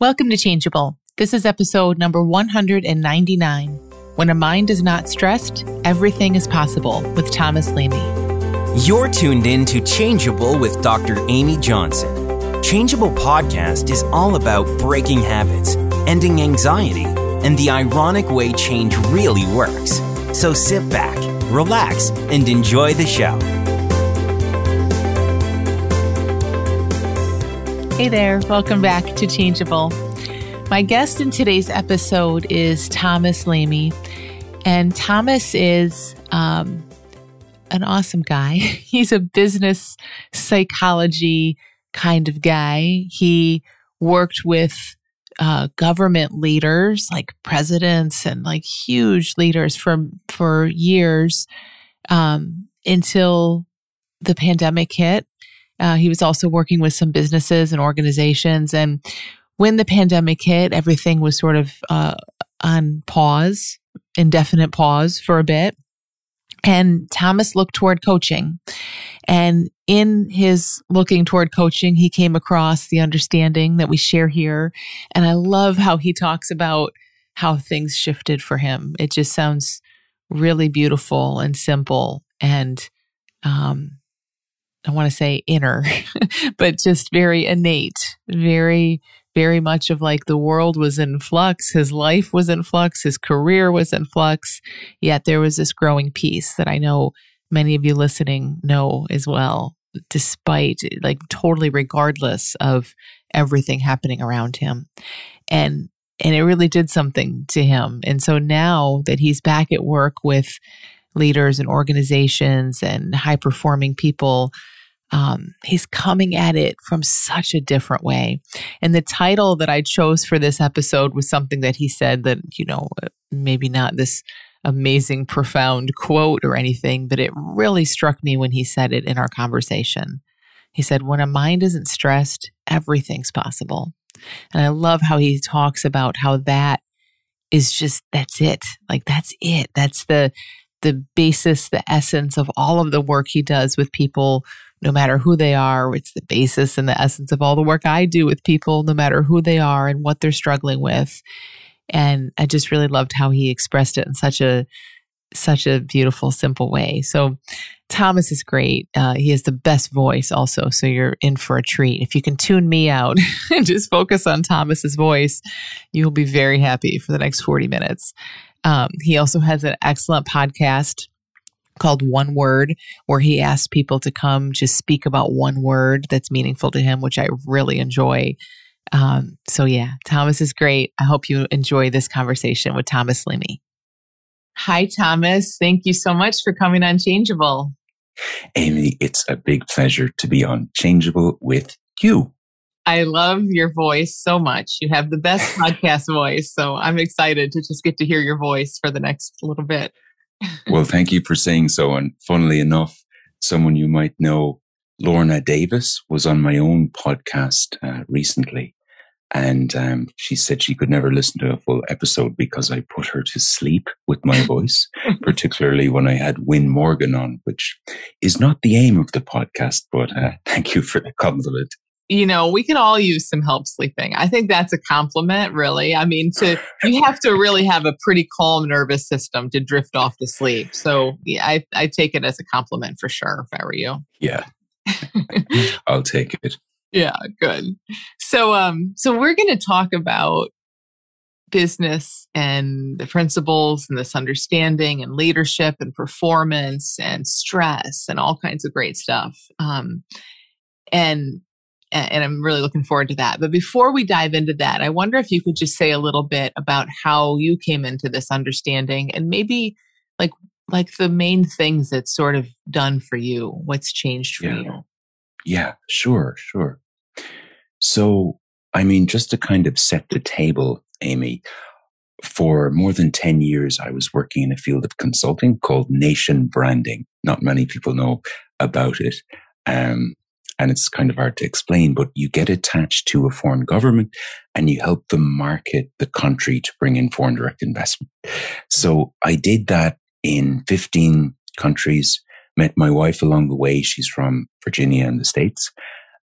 Welcome to Changeable. This is episode number 199. When a mind is not stressed, everything is possible with Thomas Lamy. You're tuned in to Changeable with Dr. Amy Johnson. Changeable podcast is all about breaking habits, ending anxiety, and the ironic way change really works. So sit back, relax, and enjoy the show. Hey there, welcome back to Changeable. My guest in today's episode is Thomas Lamy. And Thomas is um, an awesome guy. He's a business psychology kind of guy. He worked with uh, government leaders like presidents and like huge leaders for for years um, until the pandemic hit uh, he was also working with some businesses and organizations. And when the pandemic hit, everything was sort of uh, on pause, indefinite pause for a bit. And Thomas looked toward coaching. And in his looking toward coaching, he came across the understanding that we share here. And I love how he talks about how things shifted for him. It just sounds really beautiful and simple. And um, I want to say inner, but just very innate, very, very much of like the world was in flux. His life was in flux. His career was in flux. Yet there was this growing peace that I know many of you listening know as well, despite like totally regardless of everything happening around him. And, and it really did something to him. And so now that he's back at work with leaders and organizations and high performing people, um, he's coming at it from such a different way. And the title that I chose for this episode was something that he said that, you know, maybe not this amazing, profound quote or anything, but it really struck me when he said it in our conversation. He said, When a mind isn't stressed, everything's possible. And I love how he talks about how that is just that's it. Like that's it. That's the the basis, the essence of all of the work he does with people, no matter who they are. It's the basis and the essence of all the work I do with people, no matter who they are and what they're struggling with. And I just really loved how he expressed it in such a such a beautiful, simple way. So Thomas is great. Uh, he has the best voice also. So you're in for a treat. If you can tune me out and just focus on Thomas's voice, you will be very happy for the next 40 minutes. Um, he also has an excellent podcast called One Word, where he asks people to come just speak about one word that's meaningful to him, which I really enjoy. Um, so, yeah, Thomas is great. I hope you enjoy this conversation with Thomas Lamy. Hi, Thomas. Thank you so much for coming on Changeable. Amy, it's a big pleasure to be on Changeable with you. I love your voice so much. You have the best podcast voice. So I'm excited to just get to hear your voice for the next little bit. Well, thank you for saying so. And funnily enough, someone you might know, Lorna Davis, was on my own podcast uh, recently. And um, she said she could never listen to a full episode because I put her to sleep with my voice, particularly when I had Win Morgan on, which is not the aim of the podcast. But uh, thank you for the compliment you know, we can all use some help sleeping. I think that's a compliment, really. I mean, to you have to really have a pretty calm nervous system to drift off to sleep. So yeah, I, I take it as a compliment for sure if I were you. Yeah. I'll take it. Yeah, good. So um so we're gonna talk about business and the principles and this understanding and leadership and performance and stress and all kinds of great stuff. Um and and I'm really looking forward to that. But before we dive into that, I wonder if you could just say a little bit about how you came into this understanding and maybe like like the main things that's sort of done for you, what's changed for yeah. you. Yeah, sure, sure. So, I mean, just to kind of set the table, Amy, for more than 10 years, I was working in a field of consulting called nation branding. Not many people know about it. Um, and it's kind of hard to explain, but you get attached to a foreign government and you help them market the country to bring in foreign direct investment. So I did that in 15 countries, met my wife along the way. She's from Virginia in the States.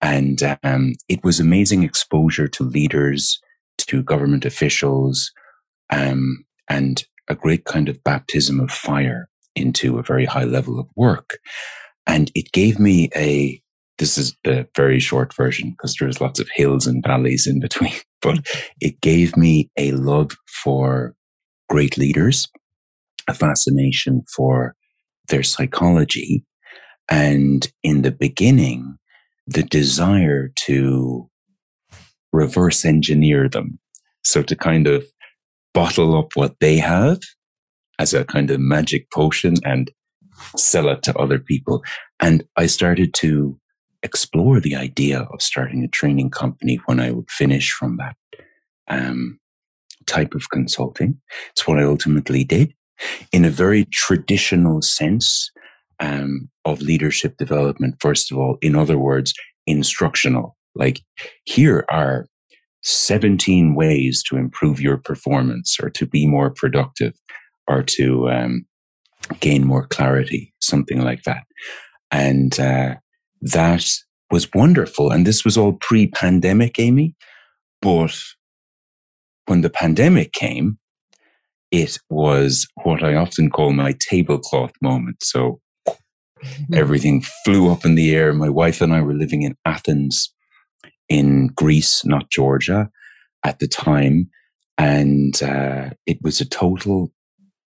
And um, it was amazing exposure to leaders, to government officials, um, and a great kind of baptism of fire into a very high level of work. And it gave me a, this is the very short version because there's lots of hills and valleys in between, but it gave me a love for great leaders, a fascination for their psychology. And in the beginning, the desire to reverse engineer them. So to kind of bottle up what they have as a kind of magic potion and sell it to other people. And I started to explore the idea of starting a training company when I would finish from that um, type of consulting. It's what I ultimately did in a very traditional sense um, of leadership development. First of all, in other words, instructional. Like here are 17 ways to improve your performance or to be more productive or to um, gain more clarity, something like that. And uh, that was wonderful. And this was all pre pandemic, Amy. But when the pandemic came, it was what I often call my tablecloth moment. So everything flew up in the air. My wife and I were living in Athens in Greece, not Georgia at the time. And uh, it was a total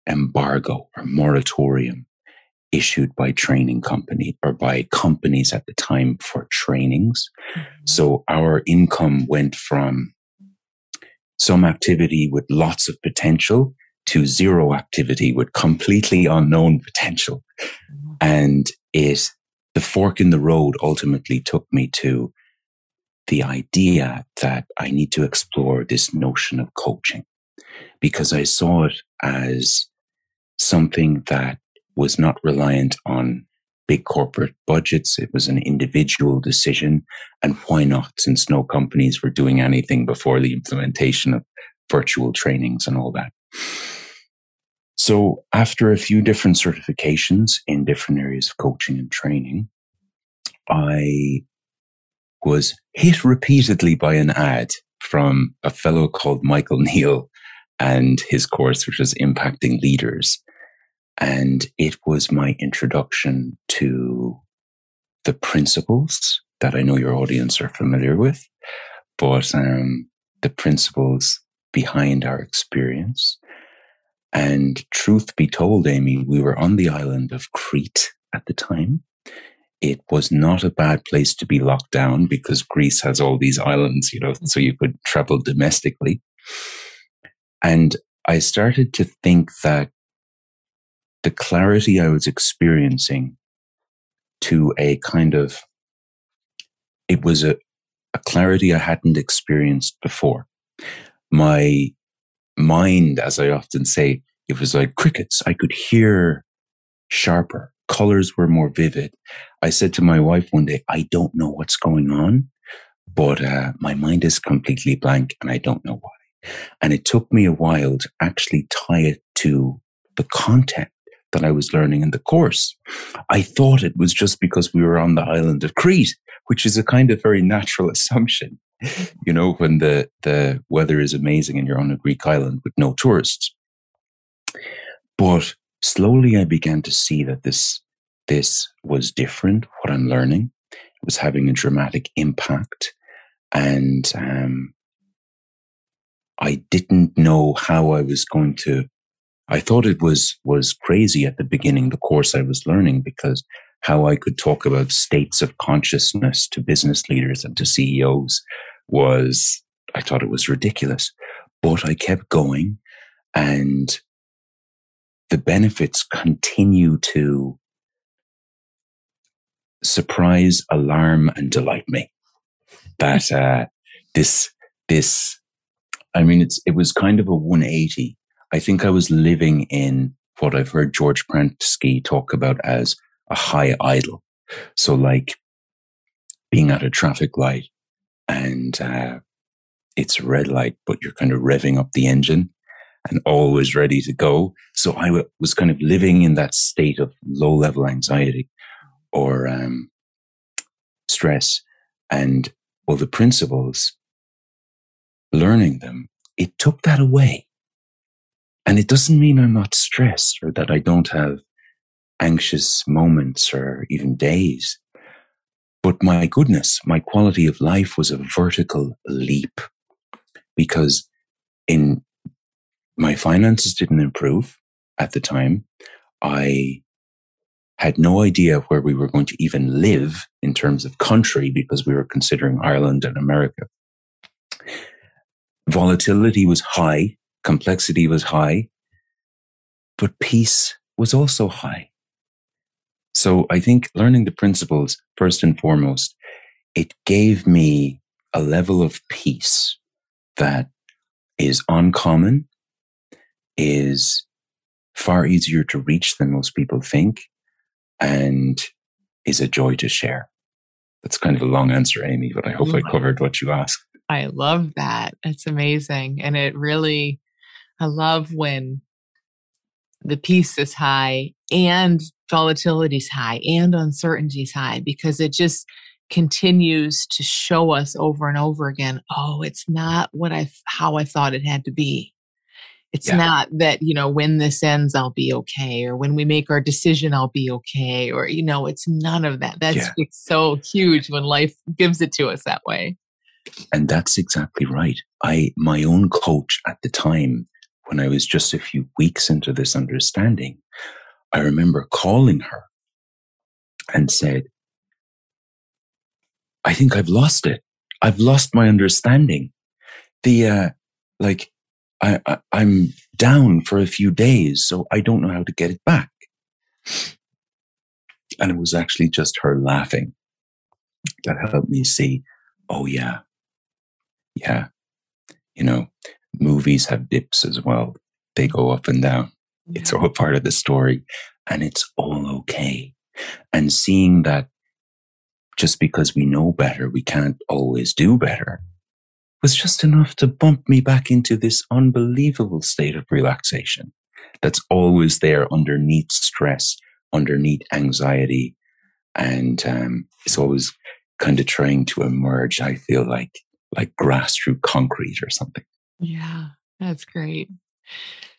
embargo or moratorium issued by training company or by companies at the time for trainings. Mm-hmm. So our income went from some activity with lots of potential to zero activity with completely unknown potential. Mm-hmm. And it, the fork in the road ultimately took me to the idea that I need to explore this notion of coaching because I saw it as something that was not reliant on big corporate budgets. It was an individual decision. And why not? Since no companies were doing anything before the implementation of virtual trainings and all that. So after a few different certifications in different areas of coaching and training, I was hit repeatedly by an ad from a fellow called Michael Neill and his course, which was Impacting Leaders. And it was my introduction to the principles that I know your audience are familiar with, but um, the principles behind our experience. And truth be told, Amy, we were on the island of Crete at the time. It was not a bad place to be locked down because Greece has all these islands, you know, so you could travel domestically. And I started to think that the clarity I was experiencing to a kind of, it was a, a clarity I hadn't experienced before. My mind, as I often say, it was like crickets. I could hear sharper. Colors were more vivid. I said to my wife one day, I don't know what's going on, but uh, my mind is completely blank and I don't know why. And it took me a while to actually tie it to the content that I was learning in the course. I thought it was just because we were on the island of Crete, which is a kind of very natural assumption. You know, when the, the weather is amazing and you're on a Greek island with no tourists. But slowly I began to see that this, this was different, what I'm learning. It was having a dramatic impact. And um, I didn't know how I was going to I thought it was, was crazy at the beginning, the course I was learning, because how I could talk about states of consciousness to business leaders and to CEOs was, I thought it was ridiculous. But I kept going and the benefits continue to surprise, alarm, and delight me. That uh, this this, I mean, it's it was kind of a 180 I think I was living in what I've heard George Pransky talk about as a high idle. So like being at a traffic light and uh, it's a red light, but you're kind of revving up the engine and always ready to go. So I w- was kind of living in that state of low level anxiety or um, stress. And well, the principles learning them, it took that away. And it doesn't mean I'm not stressed or that I don't have anxious moments or even days. But my goodness, my quality of life was a vertical leap because in my finances didn't improve at the time. I had no idea where we were going to even live in terms of country because we were considering Ireland and America. Volatility was high, complexity was high, but peace was also high. So I think learning the principles, first and foremost, it gave me a level of peace that is uncommon, is far easier to reach than most people think, and is a joy to share. That's kind of a long answer, Amy, but I hope I mm. covered what you asked. I love that. It's amazing. And it really, I love when the peace is high and volatility is high and uncertainty is high because it just continues to show us over and over again oh it's not what i how i thought it had to be it's yeah. not that, you know, when this ends, I'll be okay, or when we make our decision, I'll be okay, or, you know, it's none of that. That's yeah. so huge when life gives it to us that way. And that's exactly right. I, my own coach at the time, when I was just a few weeks into this understanding, I remember calling her and said, I think I've lost it. I've lost my understanding. The, uh, like, I, I, I'm down for a few days, so I don't know how to get it back. And it was actually just her laughing that helped me see, oh, yeah, yeah, you know, movies have dips as well. They go up and down. Yeah. It's all part of the story and it's all okay. And seeing that just because we know better, we can't always do better was just enough to bump me back into this unbelievable state of relaxation that's always there underneath stress, underneath anxiety. And um, it's always kind of trying to emerge, I feel like, like grass through concrete or something. Yeah, that's great.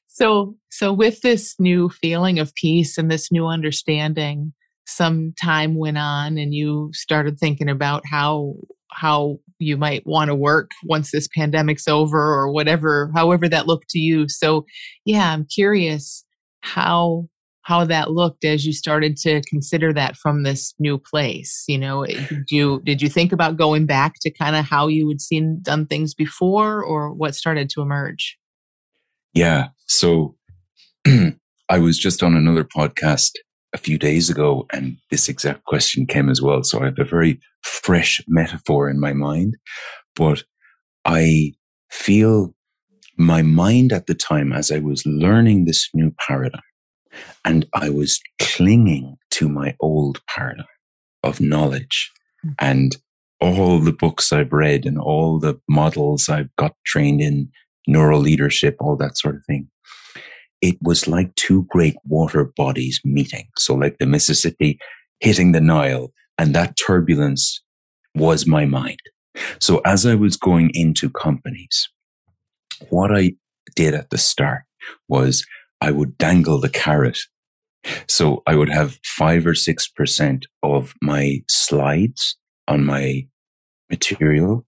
So, so with this new feeling of peace and this new understanding, some time went on and you started thinking about how how you might want to work once this pandemic's over or whatever however that looked to you so yeah i'm curious how how that looked as you started to consider that from this new place you know eh, did you did you think about going back to kind of how you had seen done things before or what started to emerge yeah so i was just on another podcast a few days ago, and this exact question came as well. So I have a very fresh metaphor in my mind, but I feel my mind at the time as I was learning this new paradigm, and I was clinging to my old paradigm of knowledge hmm. and all the books I've read and all the models I've got trained in neural leadership, all that sort of thing it was like two great water bodies meeting. So like the Mississippi hitting the Nile and that turbulence was my mind. So as I was going into companies, what I did at the start was I would dangle the carrot. So I would have five or six percent of my slides on my material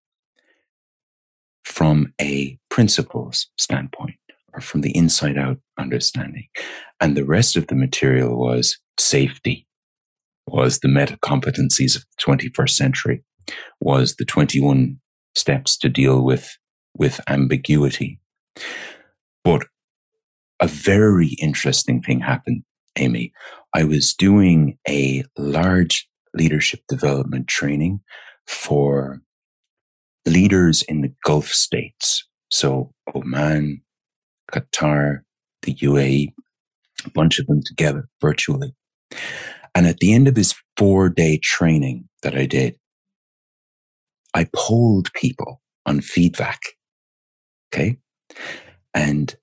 from a principles standpoint or from the inside out understanding. And the rest of the material was safety, was the meta competencies of the 21st century, was the 21 steps to deal with, with ambiguity. But a very interesting thing happened, Amy. I was doing a large leadership development training for leaders in the Gulf states. So Oman, Qatar, the UAE, a bunch of them together virtually. And at the end of this four day training that I did, I polled people on feedback. Okay. And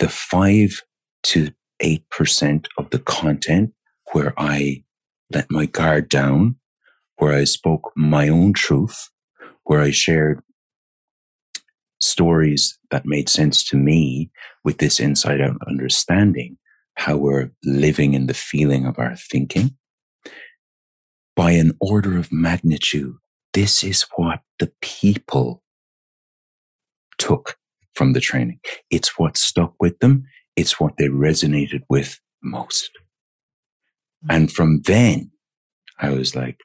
the five to 8% of the content where I let my guard down, where I spoke my own truth, where I shared stories that made sense to me with this inside out understanding how we're living in the feeling of our thinking. By an order of magnitude, this is what the people took from the training. It's what stuck with them. It's what they resonated with most. And from then, I was like,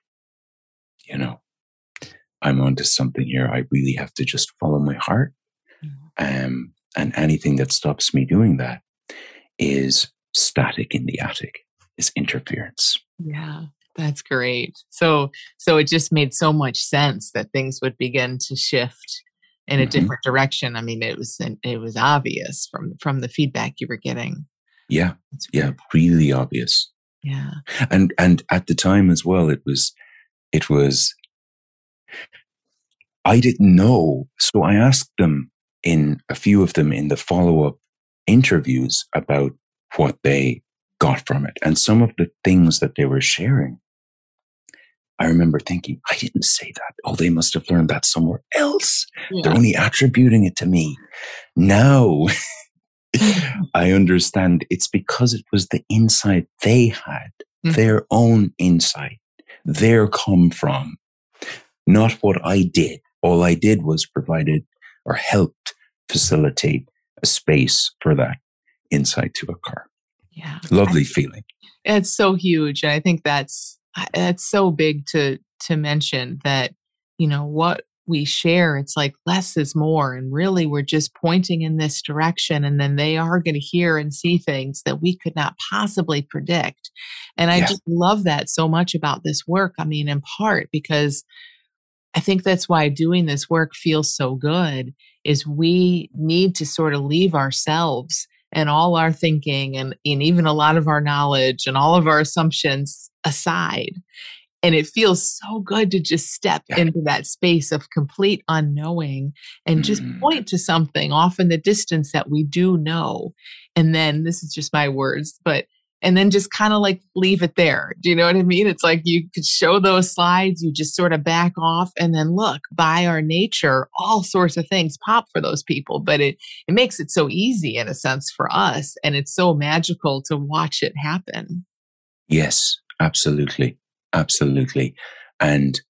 you know, I'm onto something here. I really have to just follow my heart. Mm-hmm. Um, and anything that stops me doing that is static in the attic, is interference. Yeah. That's great. So so it just made so much sense that things would begin to shift in a mm-hmm. different direction. I mean, it was it was obvious from from the feedback you were getting. Yeah. Yeah, really obvious. Yeah. And and at the time as well it was it was I didn't know. So I asked them in a few of them in the follow-up interviews about what they got from it and some of the things that they were sharing I remember thinking, I didn't say that. Oh, they must have learned that somewhere else. Yeah. They're only attributing it to me. Now I understand it's because it was the insight they had, mm-hmm. their own insight, their come from, not what I did. All I did was provided or helped facilitate a space for that insight to occur. Yeah. Lovely I, feeling. It's so huge. And I think that's it's so big to to mention that you know what we share it's like less is more and really we're just pointing in this direction and then they are going to hear and see things that we could not possibly predict and i yeah. just love that so much about this work i mean in part because i think that's why doing this work feels so good is we need to sort of leave ourselves and all our thinking and, and even a lot of our knowledge and all of our assumptions aside. And it feels so good to just step yeah. into that space of complete unknowing and just mm. point to something off in the distance that we do know. And then this is just my words, but and then just kind of like leave it there. Do you know what I mean? It's like you could show those slides, you just sort of back off and then look, by our nature, all sorts of things pop for those people, but it it makes it so easy in a sense for us and it's so magical to watch it happen. Yes, absolutely. Absolutely. And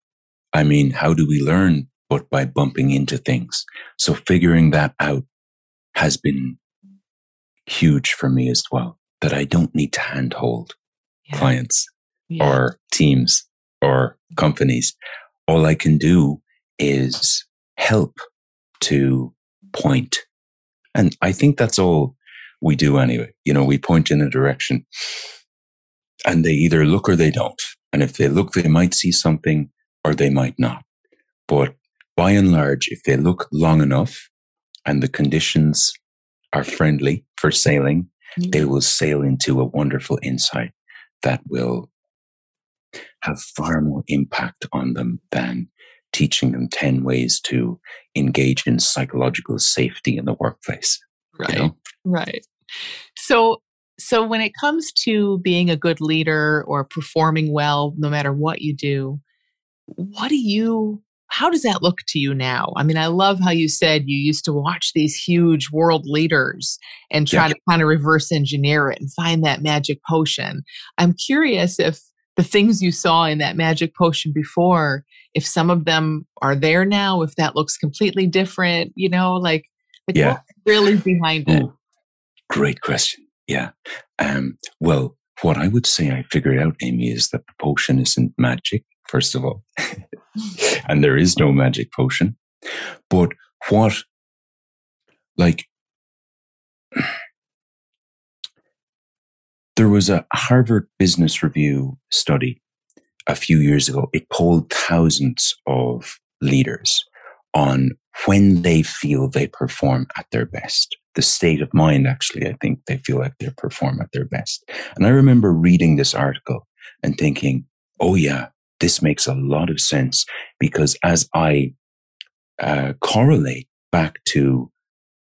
I mean, how do we learn but by bumping into things? So figuring that out has been huge for me as well that I don't need to handhold yeah. clients yeah. or teams or companies. All I can do is help to point. And I think that's all we do anyway. You know, we point in a direction and they either look or they don't. And if they look, they might see something or they might not. But by and large, if they look long enough and the conditions are friendly for sailing, mm-hmm. they will sail into a wonderful insight that will have far more impact on them than teaching them 10 ways to engage in psychological safety in the workplace. Right. You know? Right. So so, when it comes to being a good leader or performing well, no matter what you do, what do you, how does that look to you now? I mean, I love how you said you used to watch these huge world leaders and try yeah. to kind of reverse engineer it and find that magic potion. I'm curious if the things you saw in that magic potion before, if some of them are there now, if that looks completely different, you know, like, like yeah. really behind it? Great question. Yeah. Um, well, what I would say I figured out, Amy, is that the potion isn't magic, first of all. and there is no magic potion. But what, like, there was a Harvard Business Review study a few years ago. It polled thousands of leaders on when they feel they perform at their best the state of mind, actually, I think they feel like they perform at their best. And I remember reading this article and thinking, oh, yeah, this makes a lot of sense because as I uh, correlate back to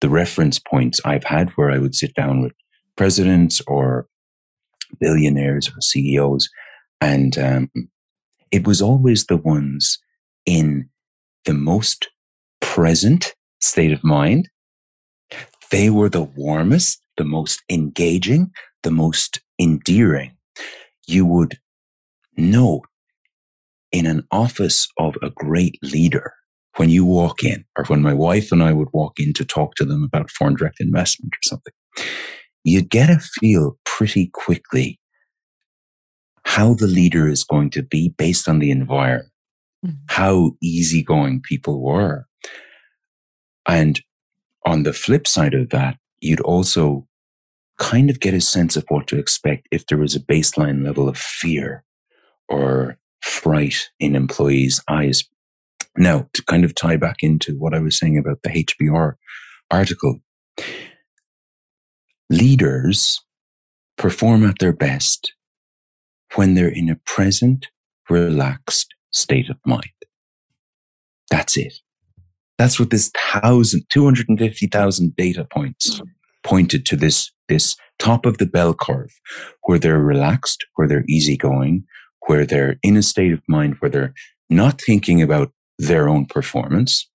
the reference points I've had where I would sit down with presidents or billionaires or CEOs, and um, it was always the ones in the most present state of mind. They were the warmest, the most engaging, the most endearing. You would know in an office of a great leader when you walk in, or when my wife and I would walk in to talk to them about foreign direct investment or something, you'd get a feel pretty quickly how the leader is going to be based on the environment, mm-hmm. how easygoing people were. And on the flip side of that, you'd also kind of get a sense of what to expect if there was a baseline level of fear or fright in employees' eyes. Now, to kind of tie back into what I was saying about the HBR article, leaders perform at their best when they're in a present, relaxed state of mind. That's it. That's what this thousand, 250,000 data points mm-hmm. pointed to this, this top of the bell curve where they're relaxed, where they're easygoing, where they're in a state of mind where they're not thinking about their own performance.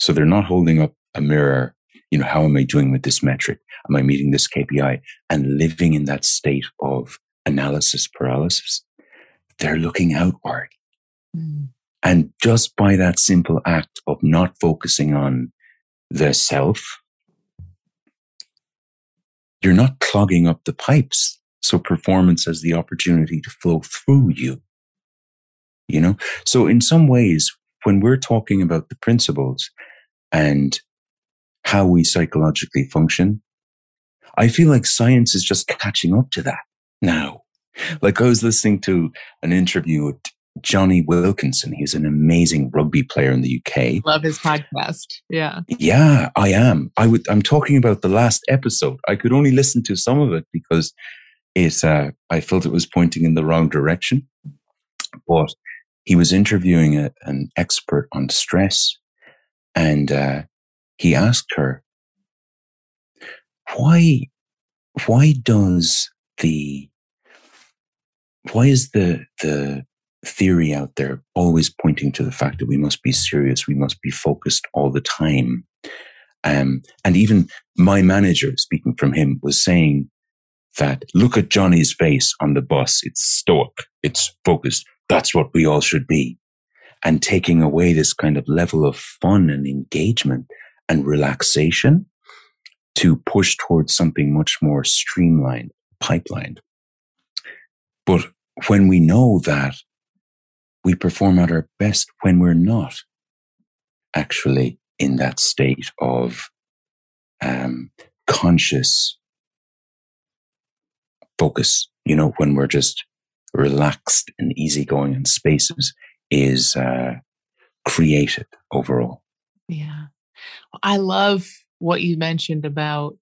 So they're not holding up a mirror. You know, how am I doing with this metric? Am I meeting this KPI? And living in that state of analysis paralysis. They're looking outward. Mm. And just by that simple act of not focusing on the self, you're not clogging up the pipes. So performance has the opportunity to flow through you. You know? So in some ways, when we're talking about the principles and how we psychologically function, I feel like science is just catching up to that now. Like I was listening to an interview with Jonny Wilkinson. He's an amazing rugby player in the UK. Love his podcast. Yeah. Yeah, I am. I would I'm talking about the last episode. I could only listen to some of it because it uh, I felt it was pointing in the wrong direction. But he was interviewing a, an expert on stress and uh, he asked her why why does the why is the the theory out there always pointing to the fact that we must be serious, we must be focused all the time? Um, and even my manager, speaking from him, was saying that look at Johnny's face on the bus. It's stoic. It's focused. That's what we all should be. And taking away this kind of level of fun and engagement and relaxation to push towards something much more streamlined, pipelined. But when we know that we perform at our best when we're not actually in that state of um, conscious focus, you know, when we're just relaxed and easygoing and spaces is uh, created overall. Yeah. I love what you mentioned about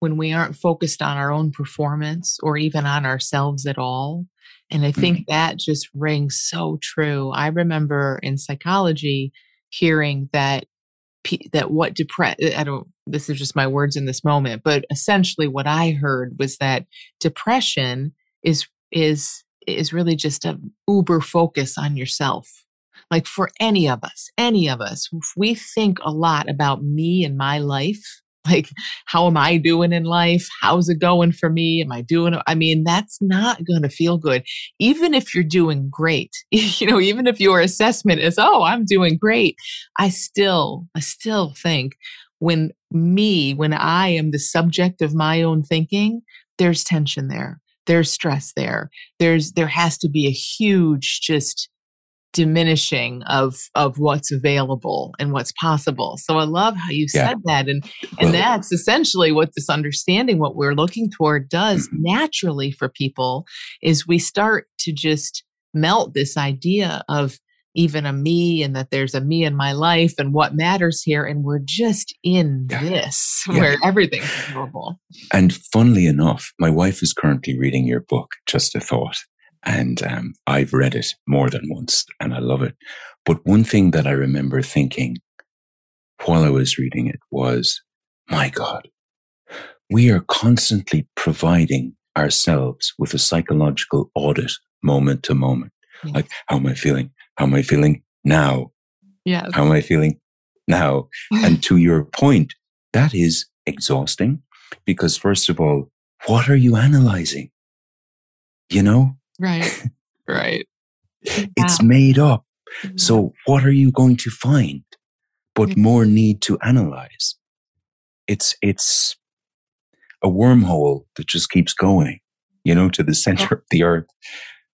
when we aren't focused on our own performance or even on ourselves at all. And I think mm-hmm. that just rings so true. I remember in psychology hearing that that what depress eh, I don't this is just my words in this moment, but essentially what I heard was that depression is is is really just a uber focus on yourself. Like for any of us, any of us, if we think a lot about me and my life, like how am i doing in life? How's it going for me? Am i doing i mean that's not going to feel good. Even if you're doing great you know even if your assessment is oh i'm doing great i still i still think when me when i am the subject of my own thinking there's tension there. There's stress there. There's there has to be a huge just diminishing of of what's available and what's possible so i love how you yeah. said that and and well, that's essentially what this understanding what we're looking toward does mm-hmm. naturally for people is we start to just melt this idea of even a me and that there's a me in my life and what matters here and we're just in yeah. this yeah. where everything's available and funnily enough my wife is currently reading your book just a thought and um, I've read it more than once and I love it. But one thing that I remember thinking while I was reading it was, my God, we are constantly providing ourselves with a psychological audit moment to moment. Yes. Like, how am I feeling? How am I feeling now? Yes. How am I feeling now? and to your point, that is exhausting because, first of all, what are you analyzing? You know? Right. Right. It's made up. Mm-hmm. So, what are you going to find? But mm-hmm. more need to analyze. It's, it's a wormhole that just keeps going, you know, to the center of the earth.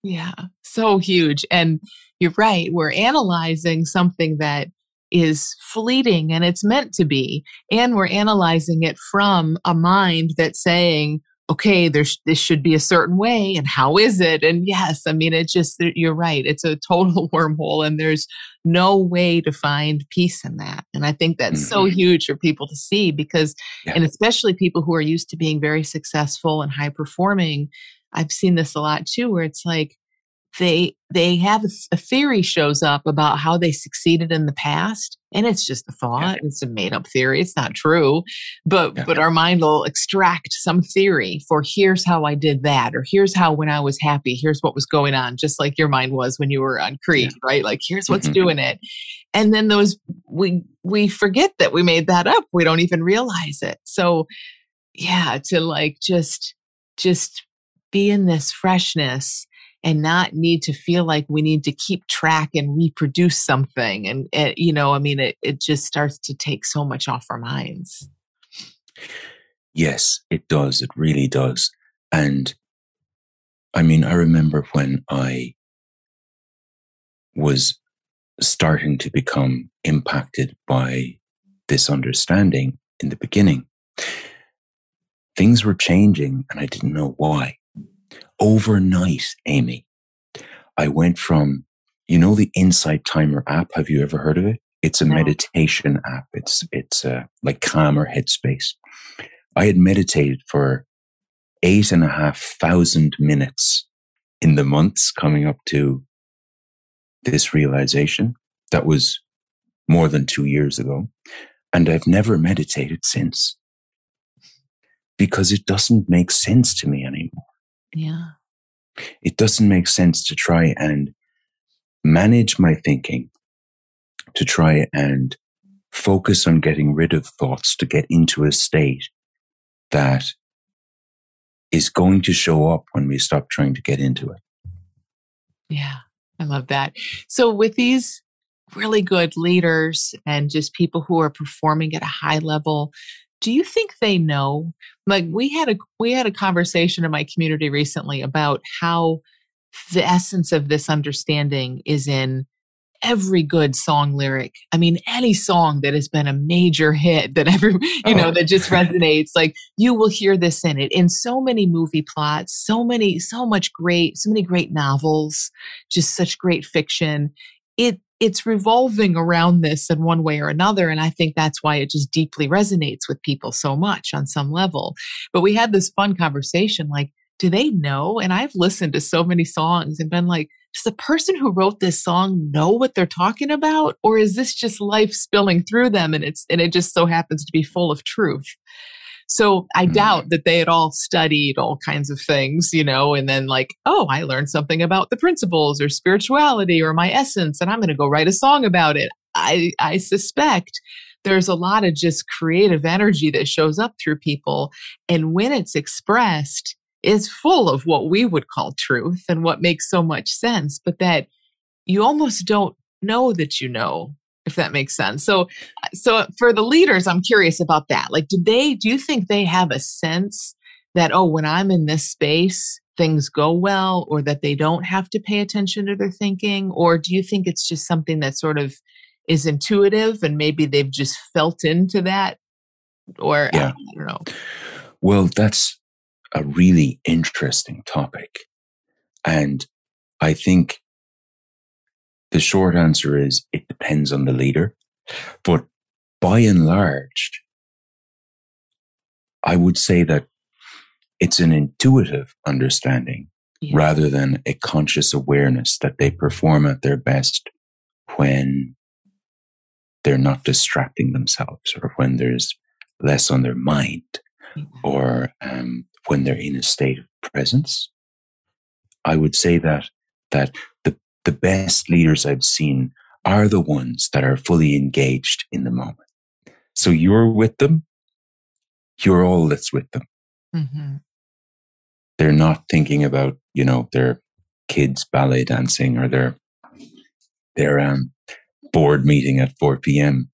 Yeah. So huge. And you're right. We're analyzing something that is fleeting and it's meant to be. And we're analyzing it from a mind that's saying, okay, there's this should be a certain way, and how is it? And yes, I mean, it just you're right. It's a total wormhole, and there's no way to find peace in that. And I think that's mm-hmm. so huge for people to see because, yeah. and especially people who are used to being very successful and high performing. I've seen this a lot too, where it's like they they have a theory shows up about how they succeeded in the past and it's just a thought yeah. it's a made up theory it's not true but yeah. but our mind will extract some theory for here's how i did that or here's how when i was happy here's what was going on just like your mind was when you were on crete yeah. right like here's what's mm-hmm. doing it and then those we we forget that we made that up we don't even realize it so yeah to like just just be in this freshness and not need to feel like we need to keep track and reproduce something. And, it, you know, I mean, it, it just starts to take so much off our minds. Yes, it does. It really does. And I mean, I remember when I was starting to become impacted by this understanding in the beginning, things were changing and I didn't know why overnight, Amy, I went from, you know, the Insight Timer app. Have you ever heard of it? It's a no. meditation app. It's, it's uh, like Calm or Headspace. I had meditated for eight and a half thousand minutes in the months coming up to this realization. That was more than two years ago. And I've never meditated since because it doesn't make sense to me anymore. Yeah. It doesn't make sense to try and manage my thinking, to try and focus on getting rid of thoughts to get into a state that is going to show up when we stop trying to get into it. Yeah, I love that. So, with these really good leaders and just people who are performing at a high level, do you think they know like we had a we had a conversation in my community recently about how the essence of this understanding is in every good song lyric. I mean, any song that has been a major hit that every, you know, oh. that just resonates, like you will hear this in it in so many movie plots, so many, so much great, so many great novels, just such great fiction. It, it's revolving around this in one way or another. And I think that's why it just deeply resonates with people so much on some level. But we had this fun conversation like, do they know? And I've listened to so many songs and been like, does the person who wrote this song know what they're talking about? Or is this just life spilling through them and it's and it just so happens to be full of truth? So I mm. doubt that they had all studied all kinds of things, you know, and then like, oh, I learned something about the principles or spirituality or my essence, and I'm going to go write a song about it. I, I suspect there's a lot of just creative energy that shows up through people. And when it's expressed, is full of what we would call truth and what makes so much sense, but that you almost don't know that you know if that makes sense. So so for the leaders, I'm curious about that. Like do they do you think they have a sense that oh when I'm in this space things go well or that they don't have to pay attention to their thinking or do you think it's just something that sort of is intuitive and maybe they've just felt into that or yeah. I don't know. Well, that's a really interesting topic. And I think the short answer is it depends on the leader. But by and large, I would say that it's an intuitive understanding yeah. rather than a conscious awareness that they perform at their best when they're not distracting themselves or when there's less on their mind yeah. or um, when they're in a state of presence. I would say that that the the best leaders I've seen are the ones that are fully engaged in the moment. So you're with them, you're all that's with them. Mm-hmm. They're not thinking about, you know, their kids ballet dancing or their their um, board meeting at 4 p.m.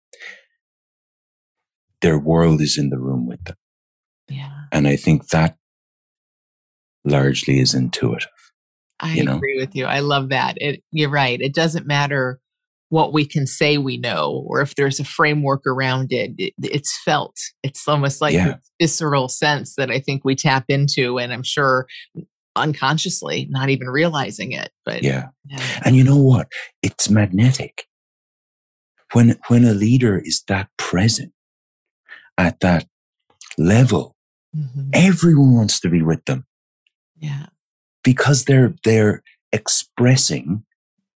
Their world is in the room with them. Yeah. And I think that largely is intuitive. I you know? agree with you. I love that. It, you're right. It doesn't matter what we can say we know or if there's a framework around it, it it's felt it's almost like yeah. a visceral sense that i think we tap into and i'm sure unconsciously not even realizing it but yeah. yeah. and you know what it's magnetic when when a leader is that present at that level mm-hmm. everyone wants to be with them yeah because they're they're expressing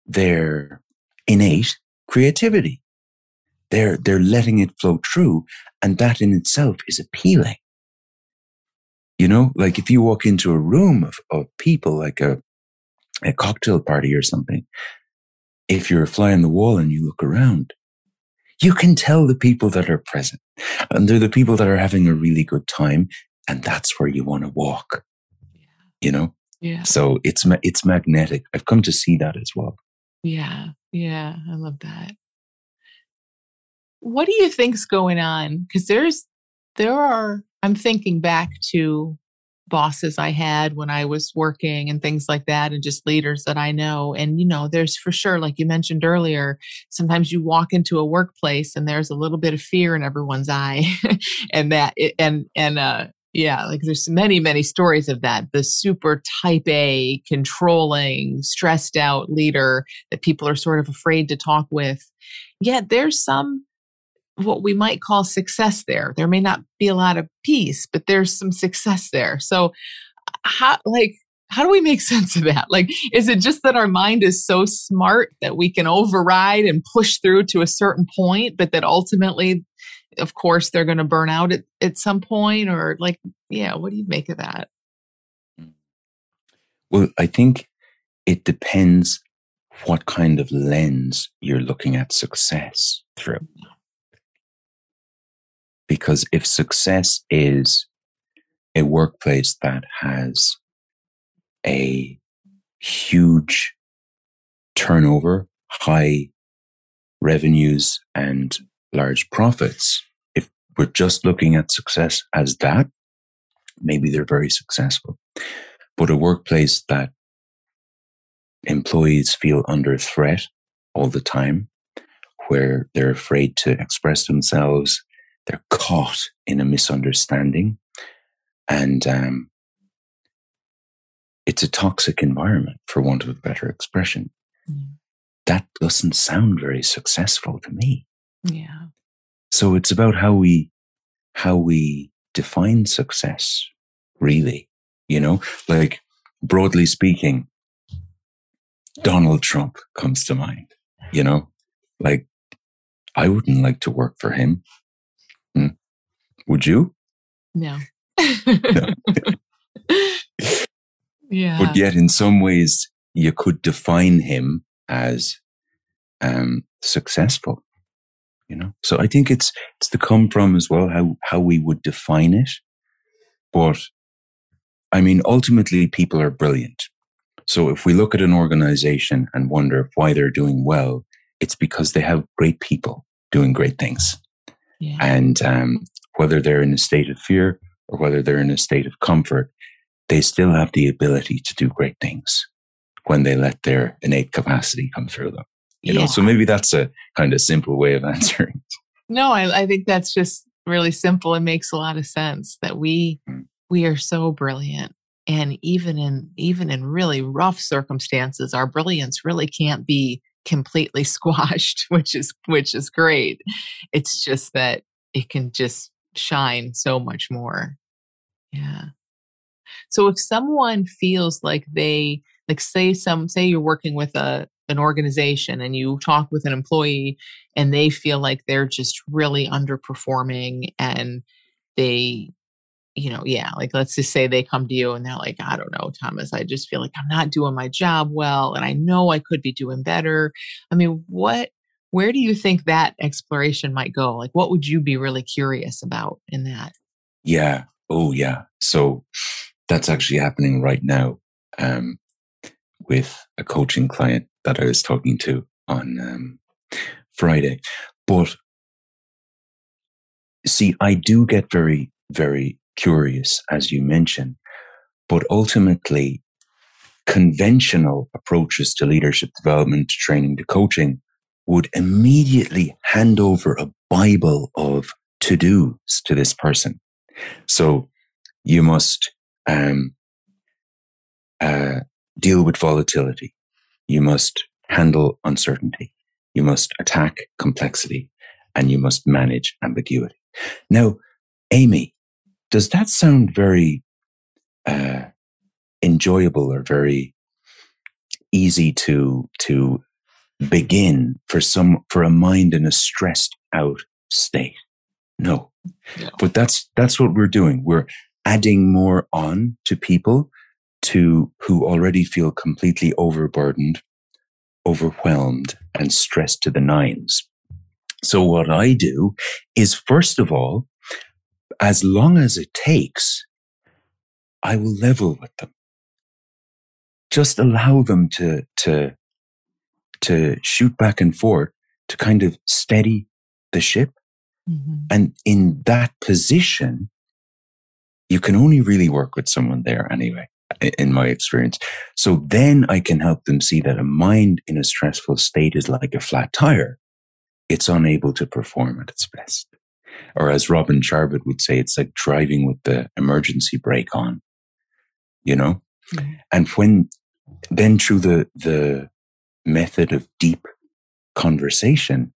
their innate creativity. They're, they're letting it flow through. And that in itself is appealing. You know, like if you walk into a room of, of people, like a, a cocktail party or something, if you're a fly on the wall and you look around, you can tell the people that are present and they're the people that are having a really good time. And that's where you want to walk, you know? Yeah. So it's, it's magnetic. I've come to see that as well. Yeah. Yeah. I love that. What do you think's going on? Because there's, there are, I'm thinking back to bosses I had when I was working and things like that, and just leaders that I know. And, you know, there's for sure, like you mentioned earlier, sometimes you walk into a workplace and there's a little bit of fear in everyone's eye. and that, and, and, uh, yeah, like there's many, many stories of that. The super type A, controlling, stressed out leader that people are sort of afraid to talk with. Yet there's some what we might call success there. There may not be a lot of peace, but there's some success there. So how like how do we make sense of that? Like, is it just that our mind is so smart that we can override and push through to a certain point, but that ultimately of course they're going to burn out at, at some point or like yeah what do you make of that? Mm. Well i think it depends what kind of lens you're looking at success through. Because if success is a workplace that has a huge turnover high revenues and large profits, we're just looking at success as that, maybe they're very successful. But a workplace that employees feel under threat all the time, where they're afraid to express themselves, they're caught in a misunderstanding, and um, it's a toxic environment, for want of a better expression. Mm. That doesn't sound very successful to me. Yeah. So it's about how we, how we define success, really. You know, like broadly speaking, Donald Trump comes to mind, you know, like I wouldn't like to work for him. Hmm. Would you? No. no. yeah. But yet, in some ways, you could define him as um, successful you know? So i think it's it's the come from as well how how we would define it. But i mean ultimately people are brilliant. So if we look at an organization and wonder why they're doing well it's because they have great people doing great things. Yeah. and um, whether they're in a state of fear or whether they're in a state of comfort they still have the ability to do great things when they let their innate capacity come through them you know, so maybe that's a kind of simple way of answering. No, I, I think that's just really simple. It makes a lot of sense that we mm. we are so brilliant and even in even in really rough circumstances our brilliance really can't be completely squashed which is which is great it's just that it can just shine so much more yeah so if someone feels like they like say some say you're working with a an organization and you talk with an employee and they feel like they're just really underperforming and they you know yeah like let's just say they come to you and they're like i don't know thomas i just feel like i'm not doing my job well and i know i could be doing better i mean what where do you think that exploration might go? Like, what would you be really curious about in that? Yeah. Oh, yeah. So that's actually happening right now um, with a coaching client that I was talking to on um, Friday. But see, I do get very, very curious, as you mentioned, but ultimately, conventional approaches to leadership development, to training, to coaching would immediately hand over a Bible of to dos to this person. So you must um, uh, deal with volatility. You must handle uncertainty. You must attack complexity and you must manage ambiguity. Now, Amy, does that sound very uh, enjoyable or very easy to to begin for some for a mind in a stressed out state? No. no. But that's that's what we're doing. We're adding more on to people to who already feel completely overburdened, overwhelmed, and stressed to the nines. So what I do is first of all, as long as it takes, I will level with them. Just allow them to, to, to shoot back and forth to kind of steady the ship. Mm-hmm. And in that position, you can only really work with someone there anyway, in my experience. So then I can help them see that a mind in a stressful state is like a flat tire. It's unable to perform at its best. Or as Robin Charbot would say, it's like driving with the emergency brake on, you know? Mm-hmm. And when then through the, the method of deep conversation,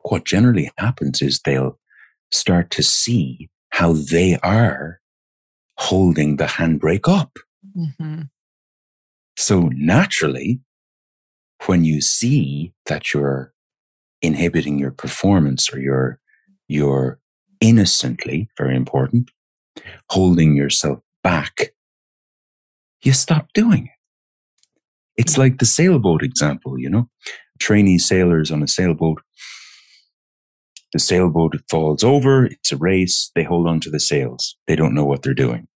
what generally happens is they'll start to see how they are holding the handbrake up. Mm-hmm. So naturally, when you see that you're inhibiting your performance or you're, you're innocently, very important, holding yourself back, you stop doing it. It's like the sailboat example, you know, trainee sailors on a sailboat the sailboat falls over. It's a race. They hold on to the sails. They don't know what they're doing.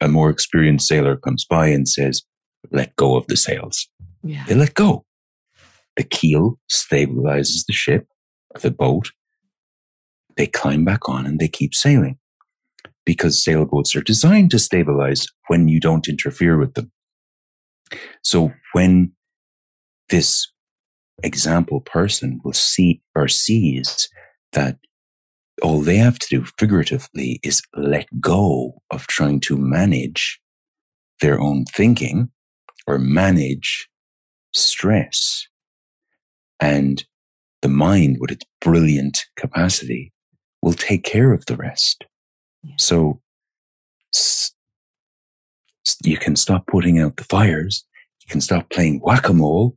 A more experienced sailor comes by and says, let go of the sails. Yeah. They let go. The keel stabilizes the ship, the boat. They climb back on and they keep sailing because sailboats are designed to stabilize when you don't interfere with them. So when this example person will see or sees that all they have to do figuratively is let go of trying to manage their own thinking or manage stress. And the mind, with its brilliant capacity, will take care of the rest. Yeah. So you can stop putting out the fires. You can stop playing whack a mole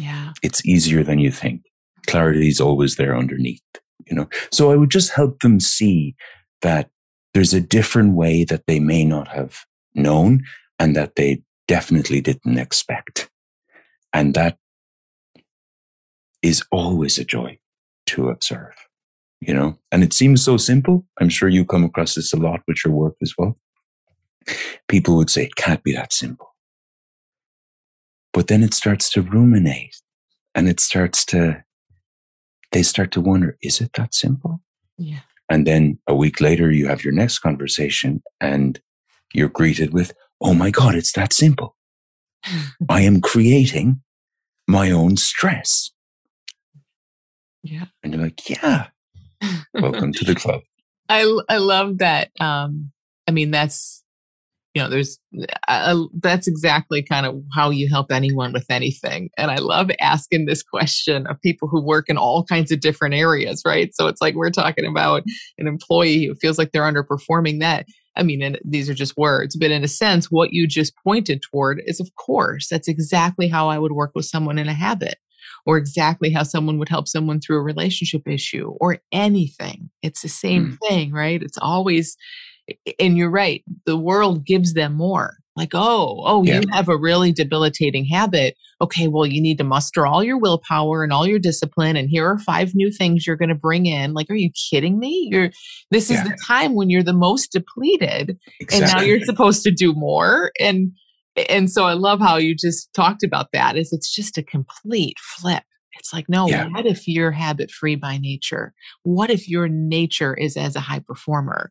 Yeah. It's easier than you think. Clarity is always there underneath, you know? So I would just help them see that there's a different way that they may not have known and that they definitely didn't expect. And that is always a joy to observe, you know? And it seems so simple. I'm sure you come across this a lot with your work as well. People would say it can't be that simple. But then it starts to ruminate and it starts to, they start to wonder, is it that simple? Yeah. And then a week later, you have your next conversation and you're greeted with, Oh my God, it's that simple. I am creating my own stress. Yeah. And you're like, yeah, welcome to the club. I, I love that. Um, I mean, that's you know there's uh, that's exactly kind of how you help anyone with anything and i love asking this question of people who work in all kinds of different areas right? So it's like we're talking about an employee who feels like they're underperforming that i mean and these are just words but in a sense what you just pointed toward is of course that's exactly how i would work with someone in a habit or exactly how someone would help someone through a relationship issue or anything. It's the same mm. thing right? It's always and you're right the world gives them more Like, oh, oh, yeah. you have a really debilitating habit. Okay, well, you need to muster all your willpower and all your discipline. And here are five new things you're going to bring in. Like, are you kidding me? You're this is yeah. the time when you're the most depleted, exactly. and now you're supposed to do more. And and so I love how you just talked about that. Is it's just a complete flip it's like, no, yeah. what if you're habit free by nature? What if your nature is as a high performer?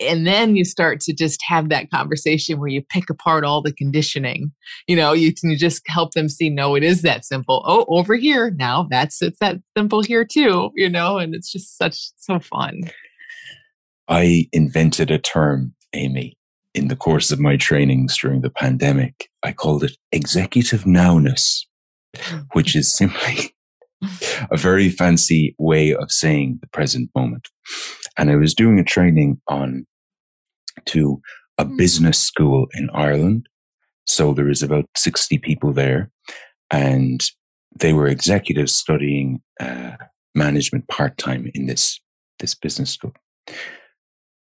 And then you start to just have that conversation where you pick apart all the conditioning. You know, you can just help them see, no, it is that simple. Oh, over here now, that's it's that simple here too. You know, and it's just such so fun. I invented a term, Amy, in the course of my trainings during the pandemic. I called it executive nowness mm. which is simply a very fancy way of saying the present moment. And I was doing a training on to a hmm. business school in Ireland. So there was about 60 people there and they were executives studying uh, management part time in this, this business school.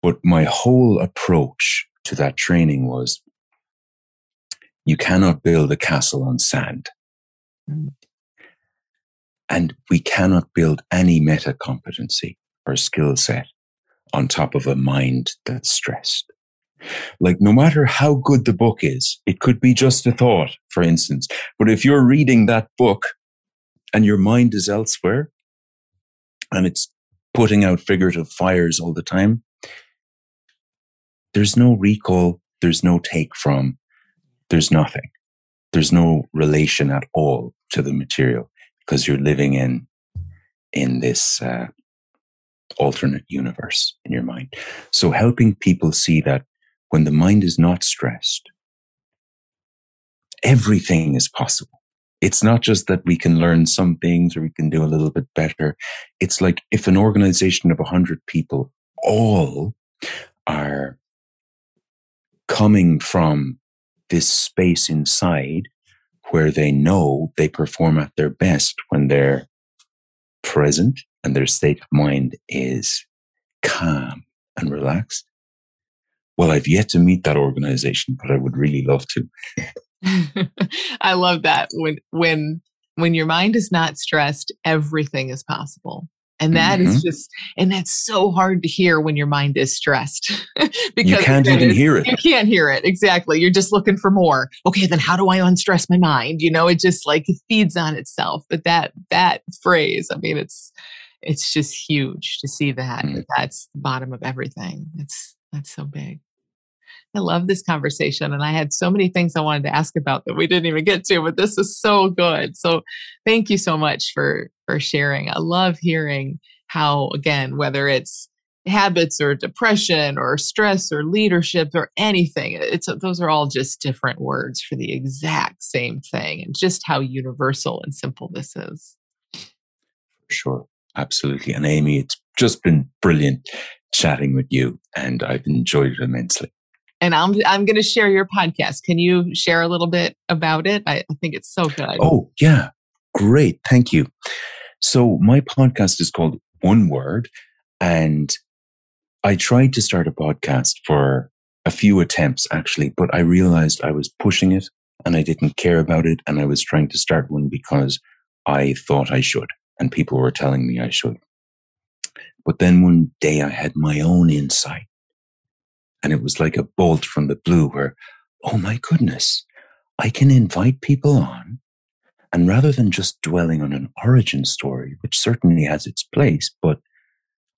But my whole approach to that training was you cannot build a castle on sand. And we cannot build any meta competency or skill set on top of a mind that's stressed. Like, no matter how good the book is, it could be just a thought, for instance. But if you're reading that book and your mind is elsewhere and it's putting out figurative fires all the time, there's no recall, there's no take from, there's nothing there's no relation at all to the material because you're living in in this uh, alternate universe in your mind. So helping people see that when the mind is not stressed, everything is possible. It's not just that we can learn some things or we can do a little bit better. It's like if an organization of 100 people all are coming from this space inside where they know they perform at their best when they're present and their state of mind is calm and relaxed. Well, I've yet to meet that organization, but I would really love to. I love that when when when your mind is not stressed, everything is possible. And that mm-hmm. is just, and that's so hard to hear when your mind is stressed. because you can't even is, hear it. You can't hear it. Exactly. You're just looking for more. Okay, then how do I unstress my mind? You know, it just like it feeds on itself. But that, that phrase, I mean, it's, it's just huge to see that, that that's the bottom of everything. It's, that's so big. I love this conversation. And I had so many things I wanted to ask about that we didn't even get to, but this is so good. So thank you so much for, for sharing. I love hearing how, again, whether it's habits or depression or stress or leadership or anything, it's, uh, those are all just different words for the exact same thing and just how universal and simple this is. For sure. Absolutely. And Amy, it's just been brilliant chatting with you and I've enjoyed it immensely and I'm I'm going to share your podcast. Can you share a little bit about it? I, I think it's so good. Oh yeah, great, thank you. So my podcast is called One Word, and I tried to start a podcast for a few attempts actually, but I realized I was pushing it and I didn't care about it, and I was trying to start one because I thought I should, and people were telling me I should. But then one day I had my own insight and it was like a bolt from the blue where, oh my goodness, I can invite people on. And rather than just dwelling on an origin story, which certainly has its place, but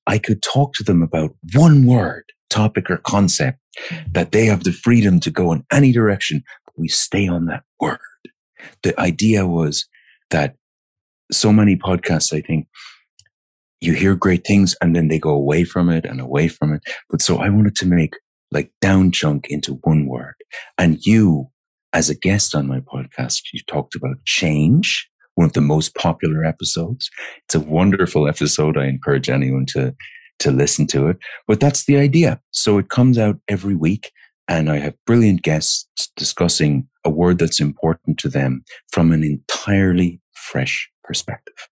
I could talk to them about one word, topic, or concept that they have the freedom to go in any direction. But we stay on that word. The idea was that so many podcasts, I think, you hear great things and then they go away from it and away from it. But so I wanted to make like down chunk into one word. And you, as a guest on my podcast, you talked about change, one of the most popular episodes. It's a wonderful episode. I encourage anyone to, to listen to it. But that's the idea. So it comes out every week and I have brilliant guests discussing a word that's important to them from an entirely fresh perspective.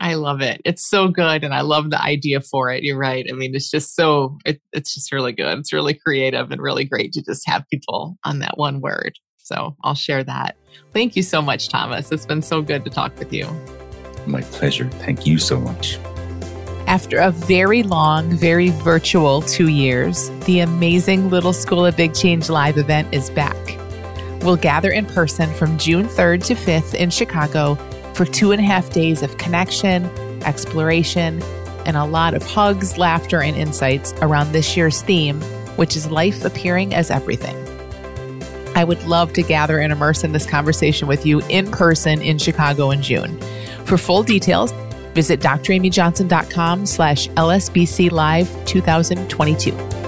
I love it. It's so good. And I love the idea for it. You're right. I mean, it's just so, it, it's just really good. It's really creative and really great to just have people on that one word. So I'll share that. Thank you so much, Thomas. It's been so good to talk with you. My pleasure. Thank you so much. After a very long, very virtual two years, the amazing Little School of Big Change live event is back. We'll gather in person from June 3rd to 5th in Chicago for two and a half days of connection, exploration, and a lot of hugs, laughter, and insights around this year's theme, which is life appearing as everything. I would love to gather and immerse in this conversation with you in person in Chicago in June. For full details, visit dramyjohnson.com slash lsbc live 2022.